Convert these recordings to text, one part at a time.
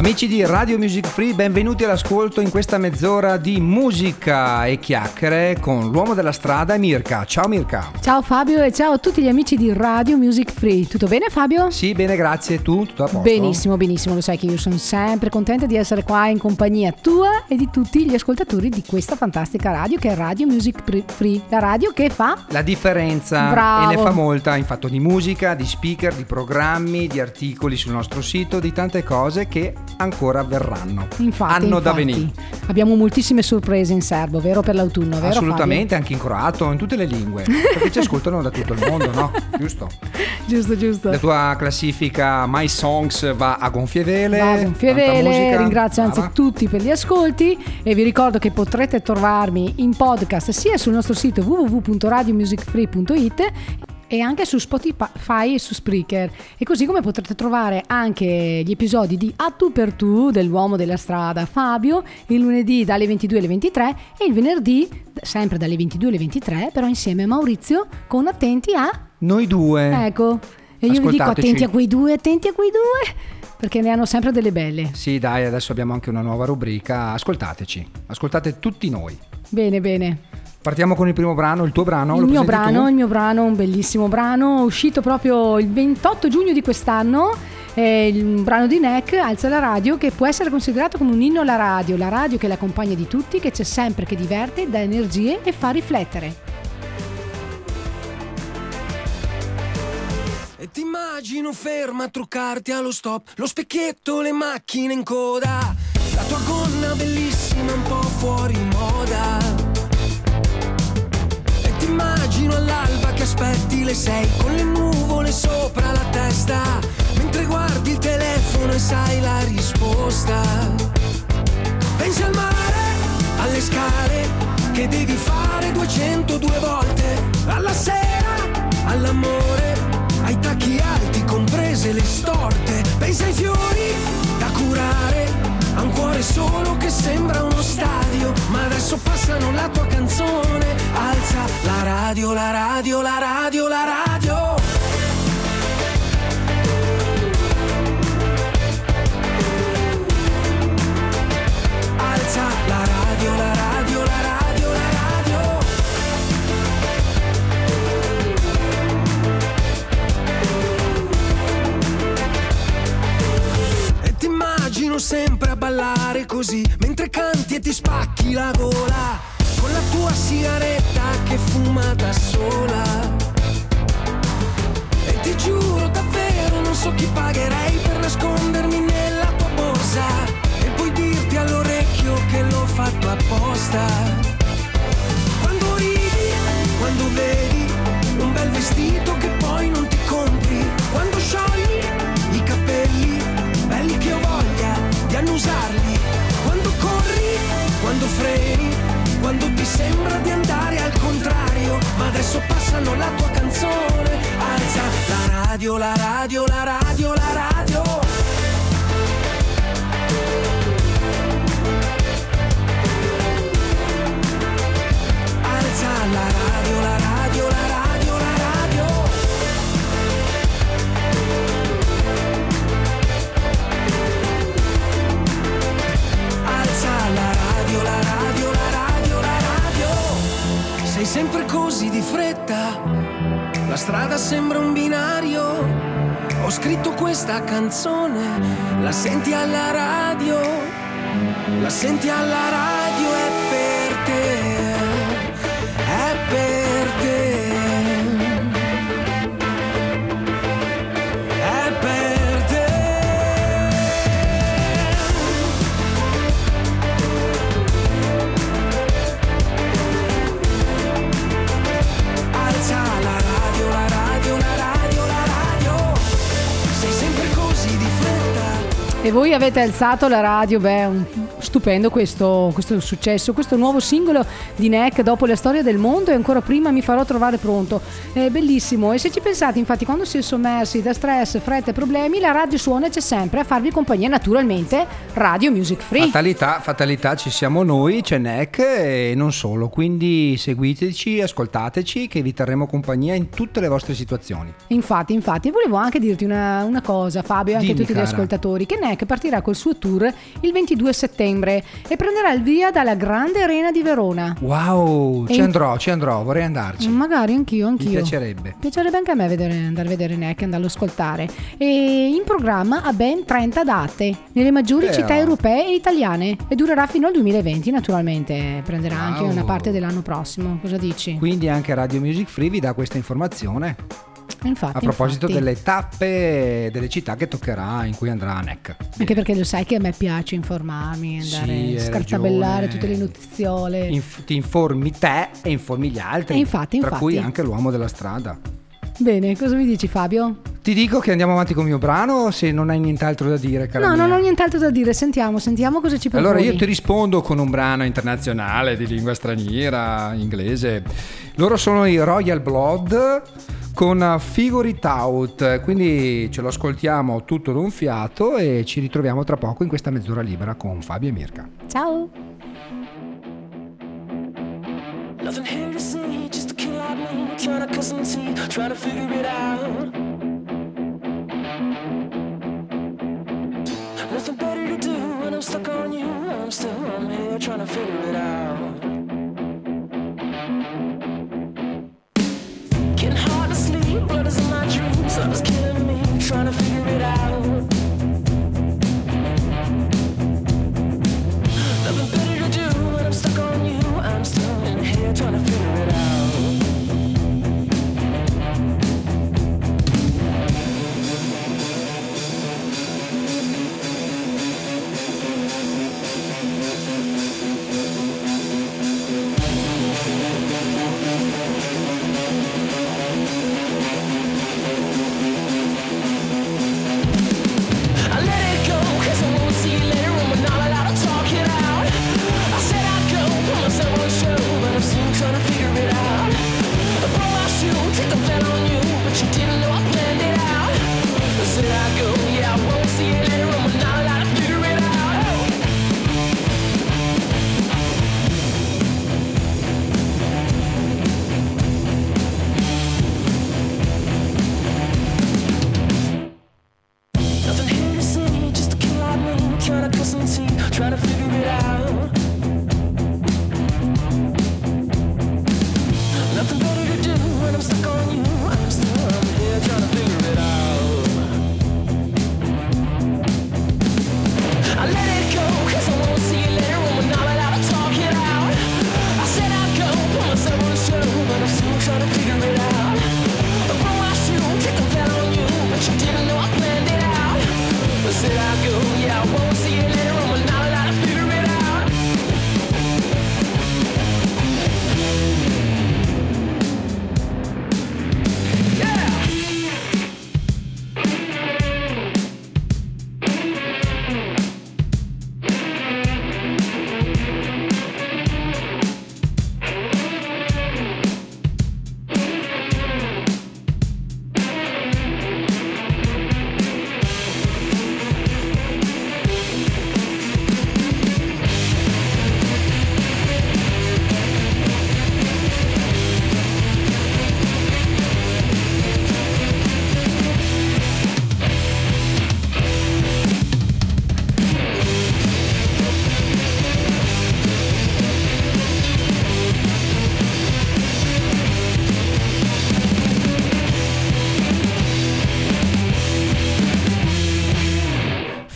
Amici di Radio Music Free, benvenuti all'ascolto in questa mezz'ora di musica e chiacchiere con l'uomo della strada Mirka. Ciao Mirka. Ciao Fabio e ciao a tutti gli amici di Radio Music Free. Tutto bene Fabio? Sì, bene, grazie. Tu? Tutto a posto? Benissimo, benissimo. Lo sai che io sono sempre contenta di essere qua in compagnia tua e di tutti gli ascoltatori di questa fantastica radio che è Radio Music Free, la radio che fa la differenza Bravo. e ne fa molta in fatto di musica, di speaker, di programmi, di articoli sul nostro sito, di tante cose che ancora verranno. Infatti, Hanno infatti, da venire. Abbiamo moltissime sorprese in serbo, vero per l'autunno, vero Assolutamente, anche in croato, in tutte le lingue, perché ci ascoltano da tutto il mondo, no? Giusto? Fabio? Giusto, giusto. La tua classifica My Songs va a gonfie vele. Va a gonfie vele, ringrazio anzi Brava. tutti per gli ascolti e vi ricordo che potrete trovarmi in podcast sia sul nostro sito www.radiomusicfree.it e anche su Spotify e su Spreaker e così come potrete trovare anche gli episodi di A tu per tu dell'uomo della strada Fabio il lunedì dalle 22 alle 23 e il venerdì sempre dalle 22 alle 23 però insieme a Maurizio con attenti a Noi due. ecco e io vi dico attenti a quei due attenti a quei due perché ne hanno sempre delle belle Sì, dai, adesso abbiamo anche una nuova rubrica. Ascoltateci, ascoltate tutti noi. Bene, bene. Partiamo con il primo brano, il tuo brano. il lo mio brano, tu? il mio brano, un bellissimo brano, uscito proprio il 28 giugno di quest'anno. È il brano di Neck, Alza la radio, che può essere considerato come un inno alla radio, la radio che è la compagna di tutti, che c'è sempre, che diverte, dà energie e fa riflettere. E ti immagino ferma a truccarti allo stop Lo specchietto, le macchine in coda La tua gonna bellissima un po' fuori moda all'alba che aspetti le sei Con le nuvole sopra la testa Mentre guardi il telefono e sai la risposta Pensi al mare, alle scale Che devi fare 202 volte Alla sera, all'amore ai tacchi alti, comprese le storte. Pensa ai fiori da curare, a un cuore solo che sembra uno stadio. Ma adesso passano la tua canzone. Alza la radio, la radio, la radio, la radio. Sempre così di fretta, la strada sembra un binario. Ho scritto questa canzone, la senti alla radio, la senti alla radio, E voi avete alzato la radio, beh, un, stupendo questo, questo successo, questo nuovo singolo di Neck dopo la storia del mondo e ancora prima mi farò trovare pronto. È bellissimo e se ci pensate infatti quando si è sommersi da stress, fretta e problemi la radio suona e c'è sempre a farvi compagnia naturalmente Radio Music Free. Fatalità, fatalità ci siamo noi, c'è Neck e non solo, quindi seguiteci, ascoltateci che vi terremo compagnia in tutte le vostre situazioni. Infatti, infatti, volevo anche dirti una, una cosa Fabio e anche Dimmi, tutti cara. gli ascoltatori che NEC partirà col suo tour il 22 settembre e prenderà il via dalla grande arena di Verona. Wow, E ci in- andrò, ci andrò, vorrei andarci. Magari anch'io, Mi anch'io. piacerebbe. Piacerebbe anche a me vedere, andare a vedere NEC e andarlo ad ascoltare. E in programma ha ben 30 date nelle maggiori Però. città europee e italiane e durerà fino al 2020 naturalmente. Prenderà anche Wow. una parte dell'anno prossimo. Cosa dici? Quindi anche Radio Music Free vi dà questa informazione. Infatti, A proposito infatti. delle tappe delle città che toccherà, in cui andrà a NEC. Anche perché lo sai che a me piace informarmi, andare Sì, a scartabellare ragione. tutte le notiziole. Inf- ti informi te e informi gli altri. Infatti, Tra infatti. cui anche l'uomo della strada. Bene, cosa mi dici Fabio? Ti dico che andiamo avanti con il mio brano se non hai nient'altro da dire, cara no, mia. non ho nient'altro da dire, sentiamo, sentiamo cosa ci proponi. Allora io ti rispondo con un brano internazionale di lingua straniera, inglese. Loro sono i Royal Blood con uh, Figure It Out, quindi ce lo ascoltiamo tutto d'un fiato e ci ritroviamo tra poco in questa mezz'ora libera con Fabio e Mirka. Ciao! Nothing here to see, just a kid like me Trying to cut some teeth, trying to figure it out Nothing better to do when I'm stuck on you I'm still on here trying to figure it out blood is in my dreams Love is killing me, trying to figure it out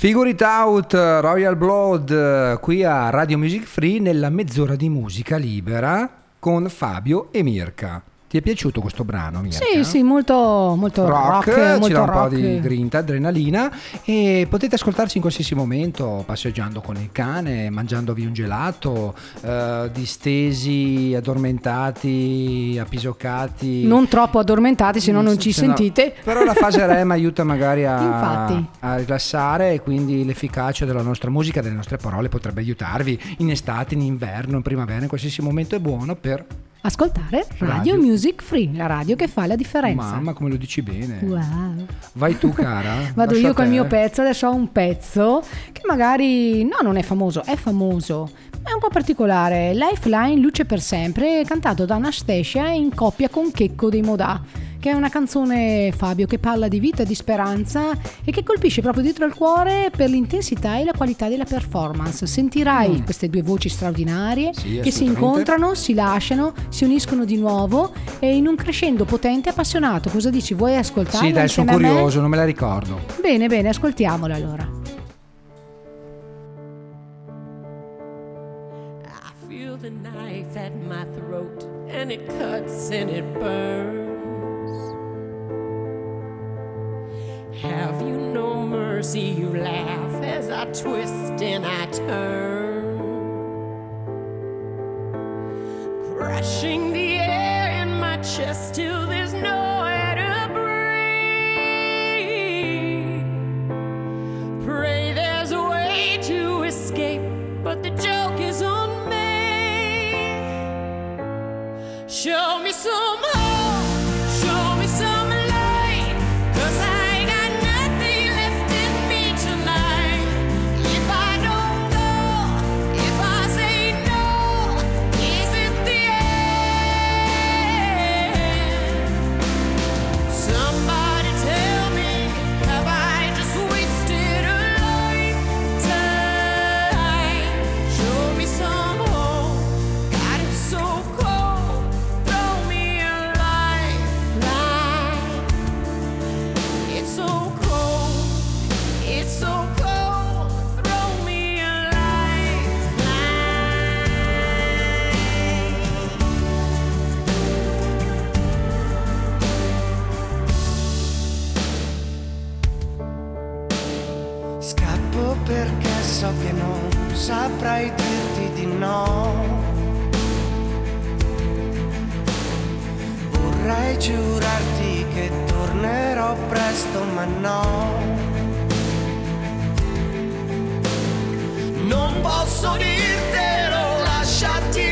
Figure It Out, Royal Blood, qui a Radio Music Free nella mezz'ora di musica libera con Fabio e Mirka. Ti è piaciuto questo brano, Mirka? Sì, sì, molto, molto rock, rock, ci molto dà un po' di grinta, adrenalina e potete ascoltarci in qualsiasi momento passeggiando con il cane, mangiandovi un gelato, eh, distesi, addormentati, appisoccati. Non troppo addormentati, se no non ci Se no- sentite. Però la fase REM aiuta magari a, a rilassare e quindi l'efficacia della nostra musica, delle nostre parole potrebbe aiutarvi in estate, in inverno, in primavera, in qualsiasi momento è buono per... Ascoltare Radio, Radio. Music Free, la radio che fa la differenza. Mamma, come lo dici bene. Wow. Vai tu cara. Vado io col mio pezzo, adesso ho un pezzo che magari no, non è famoso, è famoso, ma è un po' particolare. Lifeline Luce per sempre, cantato da Anastasia in coppia con Checco dei Modà, che è una canzone Fabio che parla di vita e di speranza e che colpisce proprio dietro al cuore per l'intensità e la qualità della performance. Sentirai queste due voci straordinarie Mm. Sì, che si incontrano, si lasciano, si uniscono di nuovo e in un crescendo potente e appassionato. Cosa dici? Vuoi ascoltarla Sì, dai, sono curioso, non me la ricordo. Bene, bene, ascoltiamola allora. I feel the knife at my throat, and it cuts and it burns. Have you no mercy? You laugh as I twist and I turn, Vorrei giurarti che tornerò presto, ma no. Non posso dirtelo, lasciarti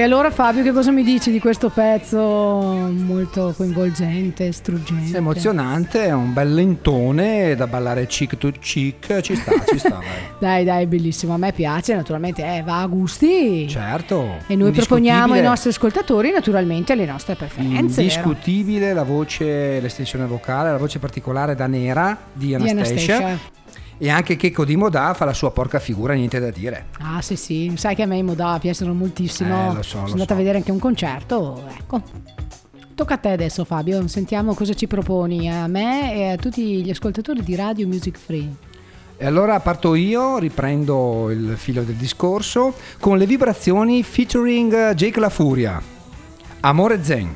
E allora Fabio, che cosa mi dici di questo pezzo molto coinvolgente, struggente? È emozionante, è un bel lentone da ballare cheek to cheek, ci sta, ci sta. Dai, dai, bellissimo, a me piace, naturalmente eh, va a gusti. Certo. E noi proponiamo ai nostri ascoltatori naturalmente le nostre preferenze. vero? Indiscutibile la voce, l'estensione vocale, la voce particolare da nera di Di Anastasia. E anche Checco di Modà fa la sua porca figura, niente da dire. Ah sì sì, sai che a me i Modà piacciono moltissimo. Eh, lo so, Sono lo andata so. a vedere anche un concerto, ecco. Tocca a te adesso Fabio, sentiamo cosa ci proponi a me e a tutti gli ascoltatori di Radio Music Free. E allora parto io, riprendo il filo del discorso con le vibrazioni featuring Jake La Furia. Amore Zen.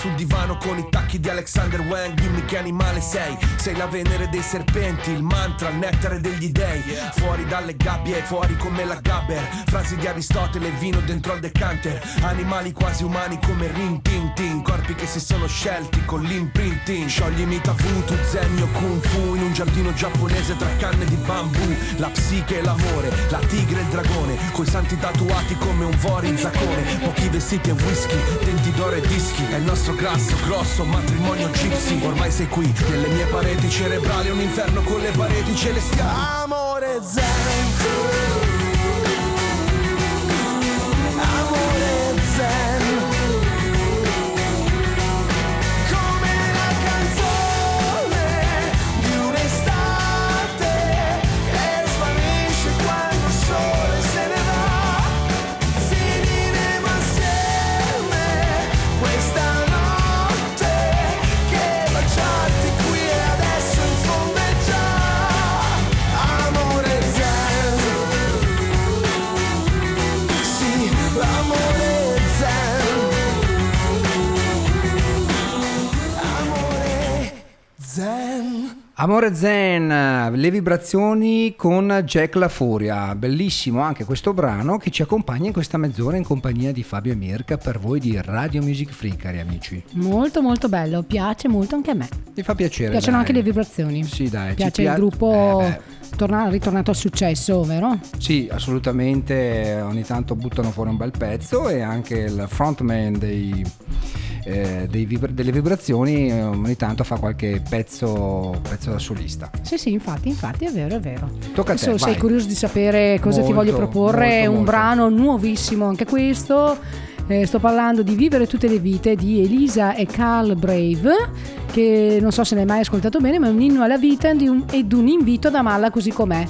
Sul divano con i tacchi di Alexander Wang Dimmi che animale sei. Sei la venere dei serpenti Il mantra, il nettare degli dei. Fuori dalle gabbie, fuori come la gabber Frasi di Aristotele, vino dentro al decanter. Animali quasi umani come Rin Tin Tin. Corpi che si sono scelti con l'imprinting. Scioglimi tabù, tu zen o kung fu In un giardino giapponese tra canne di bambù. La psiche e l'amore, la tigre e il dragone Coi santi tatuati come un vori in zaccone Pochi vestiti e whisky, denti d'oro e dischi È il nostro grasso, grosso matrimonio gypsy. Ormai sei qui, nelle mie pareti cerebrali Un inferno con le pareti celestiali. Amore zen Amore Zen, le vibrazioni con Jack La Furia. Bellissimo anche questo brano che ci accompagna in questa mezz'ora in compagnia di Fabio e Mirka per voi di Radio Music Free, cari amici. Molto molto bello, piace molto anche a me. Mi fa piacere. Piacciono dai. anche le vibrazioni. Sì, dai. Piace pia- il gruppo Eh, torna- ritornato al successo, vero? Sì, assolutamente. Ogni tanto buttano fuori un bel pezzo e anche il frontman dei, eh, dei vibra- delle vibrazioni eh, ogni tanto fa qualche pezzo, pezzo da solista. Sì, sì, infatti, infatti, è vero, è vero. Tocca a te, Adesso sei vai. curioso di sapere cosa ti Molto, voglio proporre. molto, un molto. brano nuovissimo, anche questo. Eh, sto parlando di Vivere tutte le vite di Elisa e Carl Brave, che non so se l'hai mai ascoltato bene, ma è un inno alla vita ed un, ed un invito ad amarla così com'è.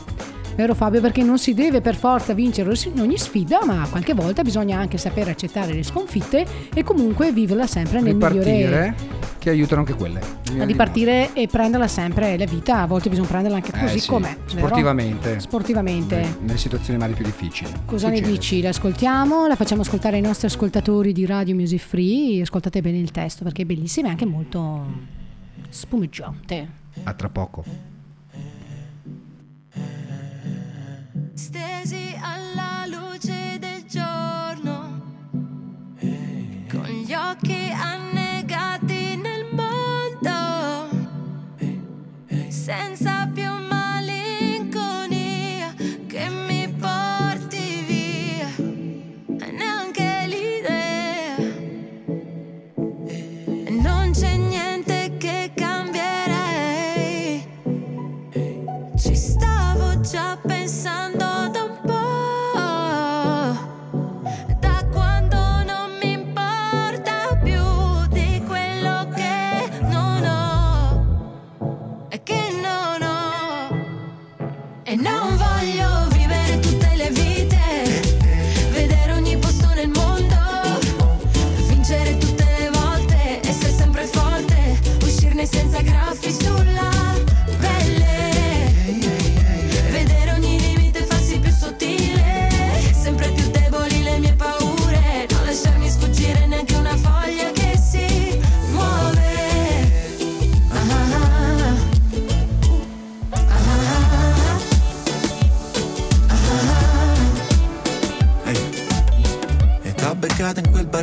Vero Fabio? Perché non si deve per forza vincere in ogni sfida, ma qualche volta bisogna anche sapere accettare le sconfitte e comunque viverla sempre nel migliore Ripartire, che aiutano anche quelle. a ripartire e prenderla sempre la vita, a volte bisogna prenderla anche Eh, così sì, com'è. vero? Sportivamente. Sportivamente. Nelle- Nelle situazioni magari più difficili. Cosa ne Succede. dici? L'ascoltiamo, la facciamo ascoltare ai nostri ascoltatori di Radio Music Free, ascoltate bene il testo perché è bellissimo e anche molto spumeggiante. A tra poco.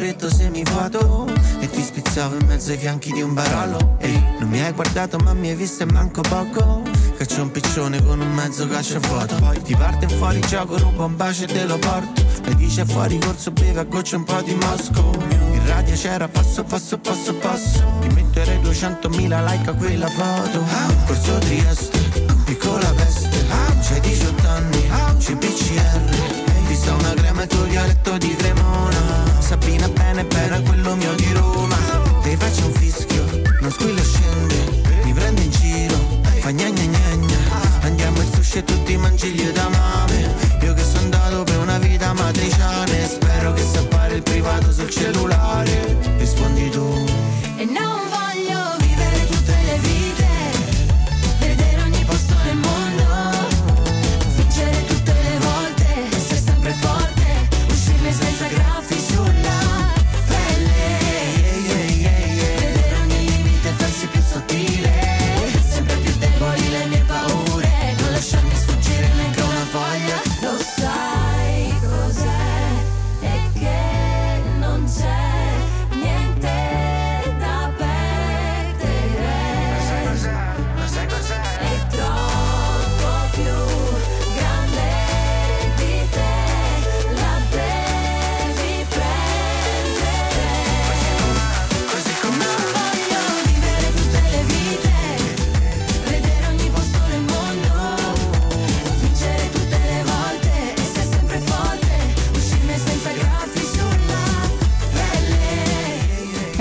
Baretto semivuoto E ti spizzavo in mezzo ai fianchi di un barolo. Ehi, non mi hai guardato ma mi hai visto e manco poco. Caccio un piccione con un mezzo cacciafoto Poi ti parte fuori gioco, rubo un bacio e te lo porto. E dice fuori corso beve a goccia un po' di Mosco. In radio c'era passo passo passo passo. Ti metterei 200.000 like a quella foto. Corso Trieste, piccola peste. C'hai 18 anni, CPCR Vista una il tuo dialetto di Cremona. Sabina bene bene quello mio di Roma. Ti faccio un fischio, non squilla e scende. Mi prende in giro, fa gna gna gna gna. Andiamo in sushi e tutti mangigli da mame. Io che sono andato per una vita matriciane Spero che si appare il privato sul cellulare. Rispondi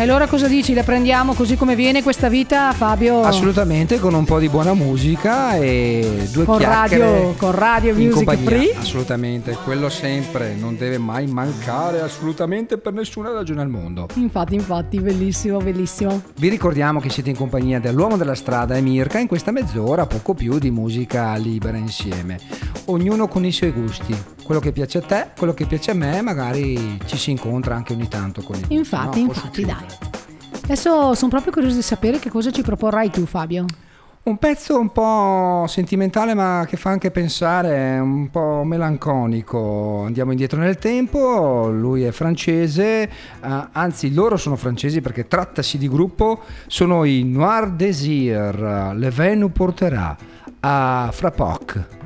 allora cosa dici? La prendiamo così come viene questa vita, Fabio? Assolutamente, con un po' di buona musica e due Con chiacchiere radio- con radio music compagnia. free? Assolutamente, quello sempre, non deve mai mancare assolutamente per nessuna ragione al mondo. Infatti, infatti, bellissimo, bellissimo. Vi ricordiamo che siete in compagnia dell'uomo della strada e Mirka in questa mezz'ora, poco più di musica libera insieme. Ognuno con i suoi gusti. Quello che piace a te, quello che piace a me, magari ci si incontra anche ogni tanto con i gusti, Infatti, no? Infatti, dai. Adesso sono proprio curioso di sapere che cosa ci proporrai tu, Fabio. Un pezzo un po' sentimentale ma che fa anche pensare, un po' melanconico. Andiamo indietro nel tempo, lui è francese, eh, anzi loro sono francesi perché trattasi di gruppo, sono i Noir Désir, Le nous porterà a Frapoc.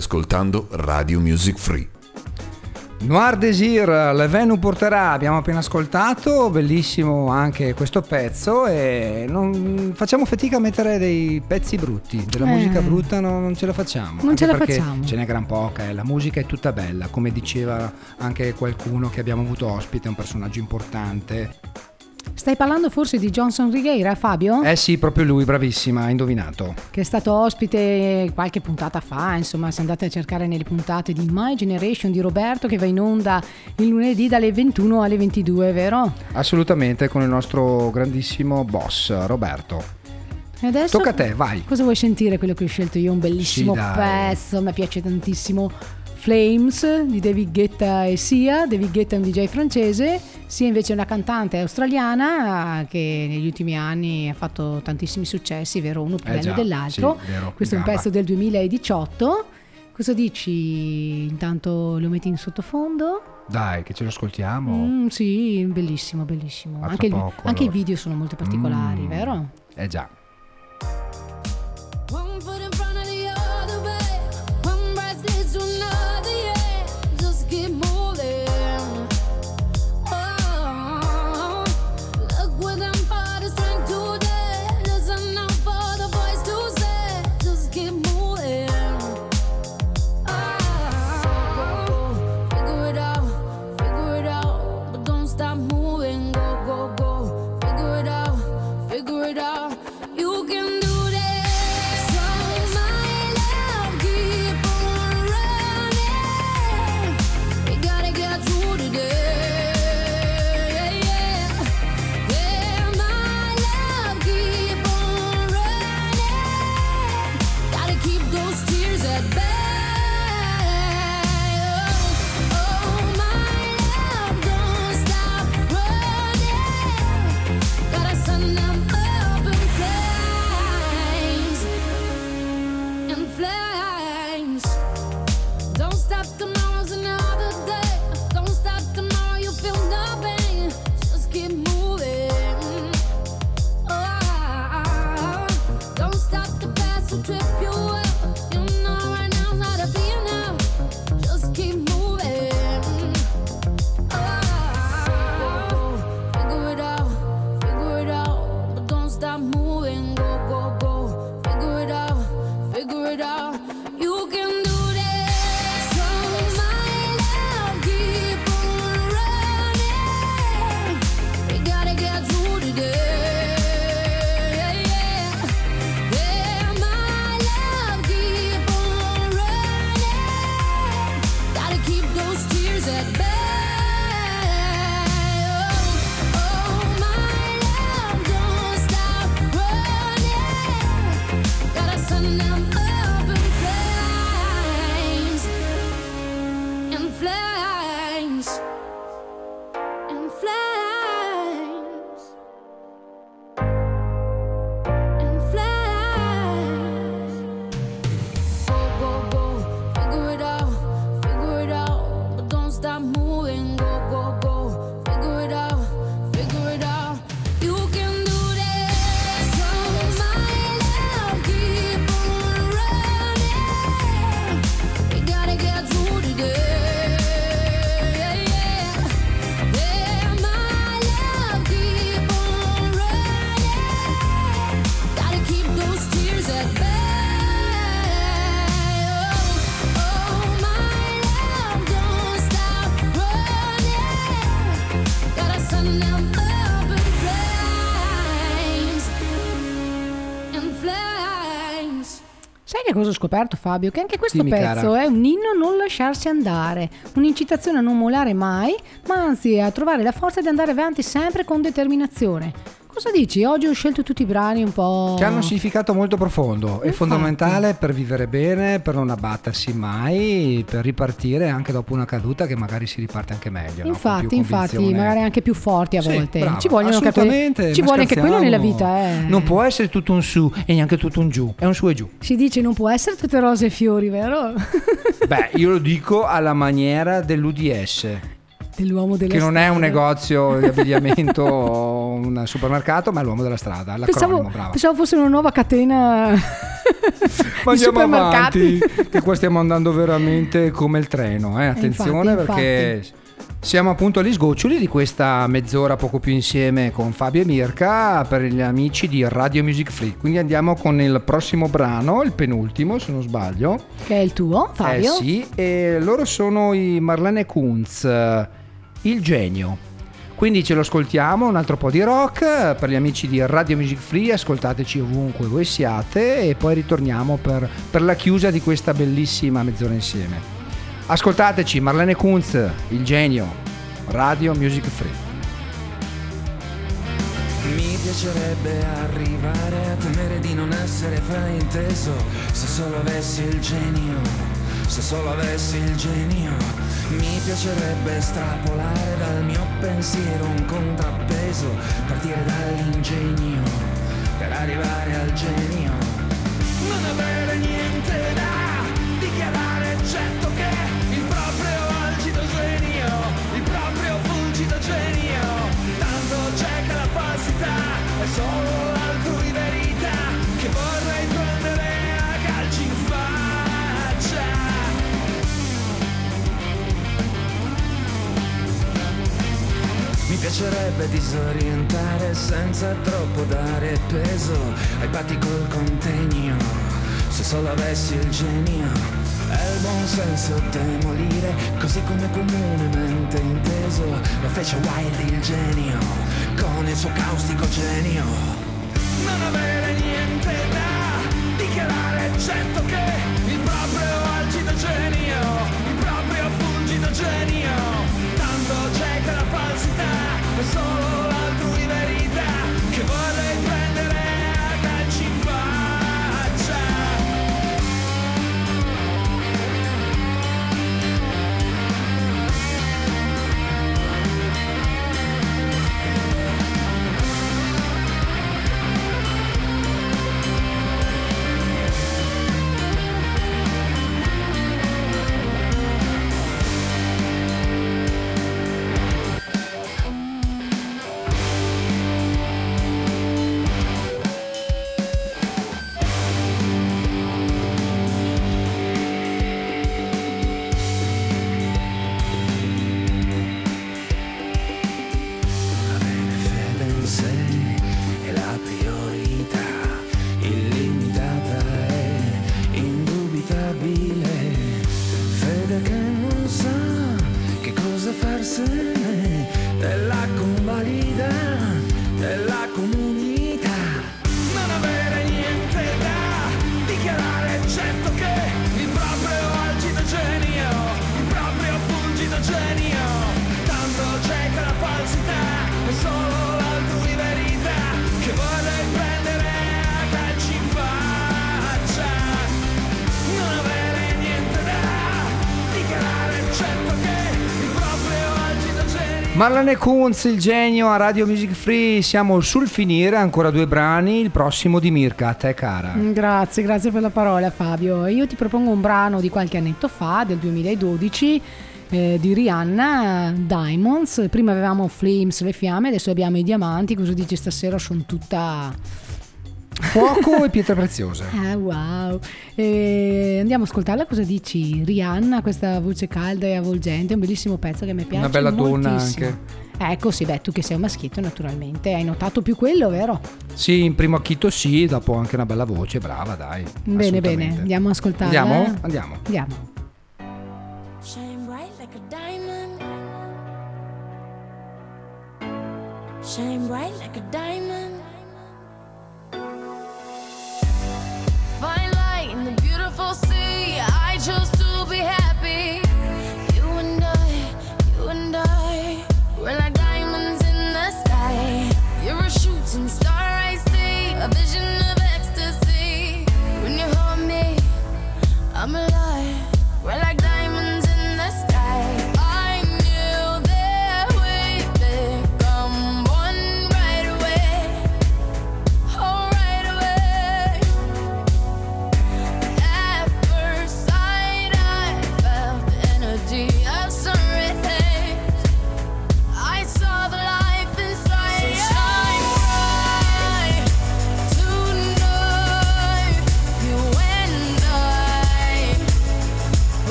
Ascoltando Radio Music Free. Noir Desir, Le Venu porterà, abbiamo appena ascoltato, bellissimo anche questo pezzo e non, facciamo fatica a mettere dei pezzi brutti, della Eh. musica brutta no- non ce la facciamo. Non anche ce la perché facciamo. Ce n'è gran poca, eh, la musica è tutta bella, come diceva anche qualcuno che abbiamo avuto ospite, un personaggio importante. Stai parlando forse di Johnson Righeira, Fabio? Eh sì, proprio lui, bravissima, ha indovinato. Che è stato ospite qualche puntata fa, insomma, se andate a cercare nelle puntate di My Generation di Roberto che va in onda il lunedì dalle 21 alle 22, vero? Assolutamente, con il nostro grandissimo boss, Roberto. E adesso Tocca a te, vai. Cosa vuoi sentire quello che ho scelto io? Un bellissimo Sì, pezzo, mi piace tantissimo. Flames di David Guetta e Sia. David Guetta è un DJ francese, Sia invece è una cantante australiana che negli ultimi anni ha fatto tantissimi successi, vero? Uno più Eh bello dell'altro. sì, vero, Questo è un pezzo del 2018. Cosa dici? Intanto lo metti in sottofondo? Dai, che ce lo ascoltiamo. Mm, sì, bellissimo, bellissimo. Anche, poco, anche i allora. video sono molto particolari, Mm. vero? Eh già. Cosa ho scoperto Fabio? Che anche questo Dimmi, pezzo cara. è un inno a non lasciarsi andare, un'incitazione a non mollare mai, ma anzi a trovare la forza di andare avanti sempre con determinazione. Cosa dici? Oggi ho scelto tutti i brani un po'... Che hanno un significato molto profondo. È Infatti. fondamentale per vivere bene, per non abbattersi mai, per ripartire anche dopo una caduta che magari si riparte anche meglio. no? Infatti, più infatti, magari anche più forti a Sì, volte. brava, ci vogliono capire- Ci vuole anche quello nella vita, eh. Non può essere tutto un su e neanche tutto un giù, è un su e giù. Si dice non può essere tutte rose e fiori, vero? Beh, io lo dico alla maniera dell'UDS, Dell'uomo della che non è un strada. negozio di abbigliamento o un supermercato, ma è l'uomo della strada, Pensavo, pensavo fosse una nuova catena Ma di andiamo supermercati. avanti, che qua stiamo andando veramente come il treno. Eh? Attenzione infatti, perché siamo appunto agli sgoccioli di questa mezz'ora poco più insieme con Fabio e Mirka per gli amici di Radio Music Free. Quindi andiamo con il prossimo brano, il penultimo se non sbaglio. Che è il tuo, Fabio? Eh sì, e loro sono i Marlene Kunz, eh, il genio. Quindi ce lo ascoltiamo, un altro po' di rock eh, per gli amici di Radio Music Free, ascoltateci ovunque voi siate e poi ritorniamo per, per la chiusa di questa bellissima mezz'ora insieme. Ascoltateci Marlene Kunz, il genio, Radio Music Free. Mi piacerebbe arrivare a temere di non essere frainteso Se solo avessi il genio, se solo avessi il genio Mi piacerebbe estrapolare dal mio pensiero un contrappeso Partire dall'ingegno per arrivare al genio. Non avere niente da dichiarare eccetto che il proprio algido genio Il proprio fulgido genio Tanto c'è che la falsità è solo l'altrui piacerebbe disorientare senza troppo dare peso ai patti col contegno. Se solo avessi il genio e il buon senso demolire, così come comunemente inteso, lo fece Wilde il genio, con il suo caustico genio. Non avere niente da dichiarare, eccetto che il proprio algido genio, il proprio fulgido genio, tanto c'è Marlene Kunz, il genio a Radio Music Free, siamo sul finire, ancora due brani, il prossimo di Mirka, a te cara. Mm, Grazie, grazie per la parola Fabio. Io ti propongo un brano di qualche annetto fa, del 2012, eh, di Rihanna, Diamonds. Prima avevamo Flames, le fiamme, adesso abbiamo i diamanti, cosa dici stasera? Sono tutta... Fuoco e pietre preziose. Ah, wow. Eh, andiamo a ascoltarla, cosa dici? Rihanna, questa voce calda e avvolgente, un bellissimo pezzo che mi piace Una bella donna anche. Ecco, sì, beh, tu che sei un maschietto naturalmente, hai notato più quello, vero? Sì, in primo acchito sì, dopo anche una bella voce, brava dai. Bene, bene, andiamo a ascoltarla. Andiamo? Andiamo. Andiamo. Shine bright like a diamond. Shine bright like a diamond.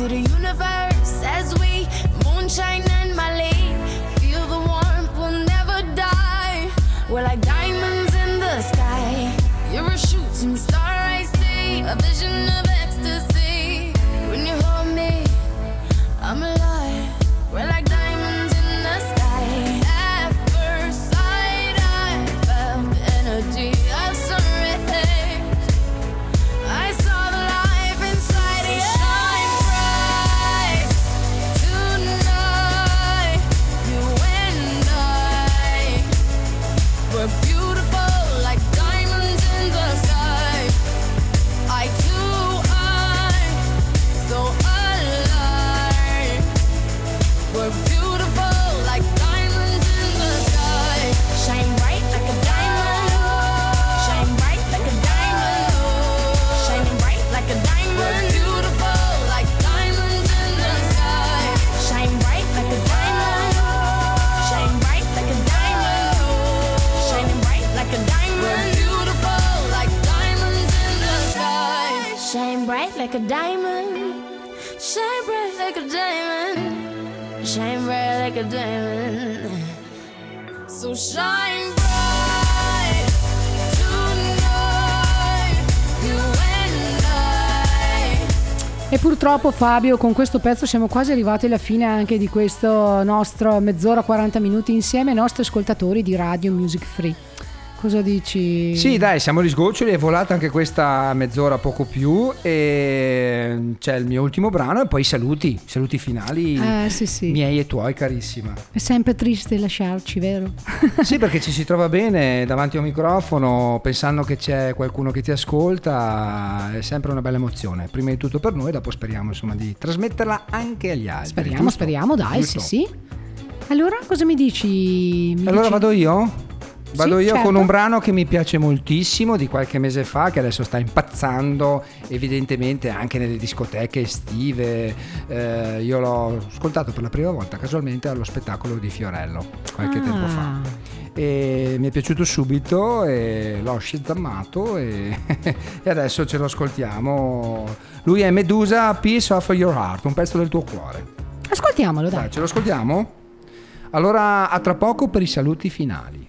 To the universe Shine bright like a diamond. So shine bright. E purtroppo Fabio con questo pezzo siamo quasi arrivati alla fine anche di questo nostro mezz'ora 40 minuti insieme ai nostri ascoltatori di Radio Music Free. Cosa dici? Sì, dai, siamo agli sgoccioli, è volata anche questa mezz'ora poco più e c'è il mio ultimo brano e poi saluti, saluti finali Eh, sì, sì. miei e tuoi carissima. È sempre triste lasciarci, vero? Sì, perché ci si trova bene davanti a un microfono pensando che c'è qualcuno che ti ascolta, è sempre una bella emozione. Prima di tutto per noi, dopo speriamo insomma di trasmetterla anche agli altri. Speriamo, giusto? speriamo, dai, Giusto? sì, sì. Allora, cosa mi dici? Mi Allora dici- vado io? Vado Sì, io certo. con un brano che mi piace moltissimo di qualche mese fa, che adesso sta impazzando evidentemente anche nelle discoteche estive. Eh, io l'ho ascoltato per la prima volta casualmente allo spettacolo di Fiorello qualche Ah. tempo fa. E mi è piaciuto subito e l'ho scizzammato e, e adesso ce lo ascoltiamo. Lui è Medusa, Piece of Your Heart, un pezzo del tuo cuore. Ascoltiamolo, dai. Dai, ce lo ascoltiamo? Allora, a tra poco per i saluti finali.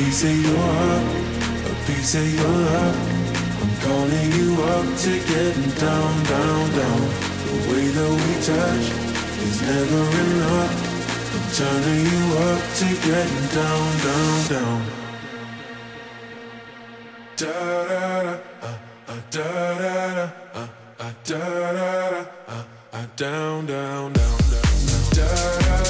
piece of your heart, a piece of your love. I'm calling you up to getting down, down, down. The way that we touch is never enough. I'm turning you up to getting down, down, down. Da da da, uh, uh, da da da, uh, uh, da da da, uh, uh, down, down, down, down, da da. Da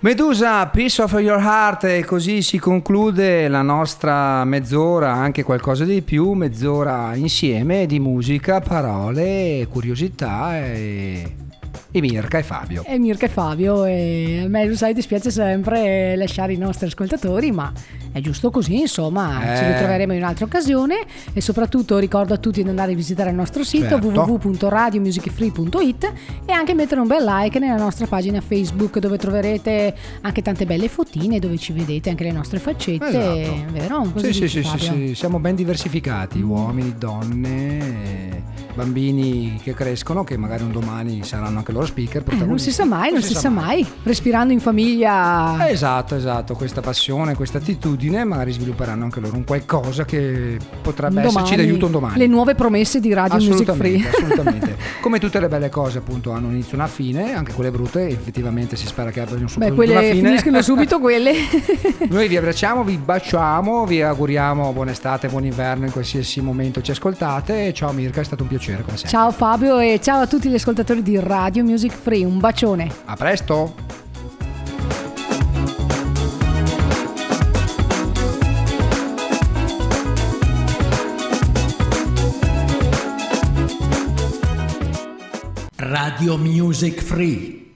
Medusa, Piece of Your Heart e così si conclude la nostra mezz'ora, anche qualcosa di più, mezz'ora insieme di musica, parole, curiosità e, e Mirka e Fabio. E Mirka e Fabio e a me lo sai dispiace sempre lasciare i nostri ascoltatori ma è giusto così insomma ci Eh. ritroveremo in un'altra occasione e soprattutto ricordo a tutti di andare a visitare il nostro sito Certo. www.radiomusicfree.it e anche mettere un bel like nella nostra pagina Facebook dove troverete anche tante belle fotine dove ci vedete anche le nostre faccette Esatto. vero? Cosa Sì, sì, sì, sì, siamo ben diversificati, uomini, donne, bambini che crescono, che magari un domani saranno anche loro speaker. Eh, non si sa mai, non si sa mai. mai. Respirando in famiglia Esatto, esatto, questa passione, questa attitudine, magari svilupperanno anche loro un qualcosa che potrebbe domani, esserci d'aiuto un domani. Le nuove promesse di Radio Music Free. assolutamente. Come tutte le belle cose, appunto, hanno un inizio e una fine, anche quelle brutte, effettivamente si spera che abbiano Beh, soprattutto una quelle fine. finiscono subito quelle. Noi vi abbracciamo, vi baciamo, vi auguriamo buon estate, buon inverno in qualsiasi momento ci ascoltate. Ciao Mirka, è stato un piacere come sempre. Ciao Fabio e ciao a tutti gli ascoltatori di Radio Music Free. Un bacione. A presto! Radio Music Free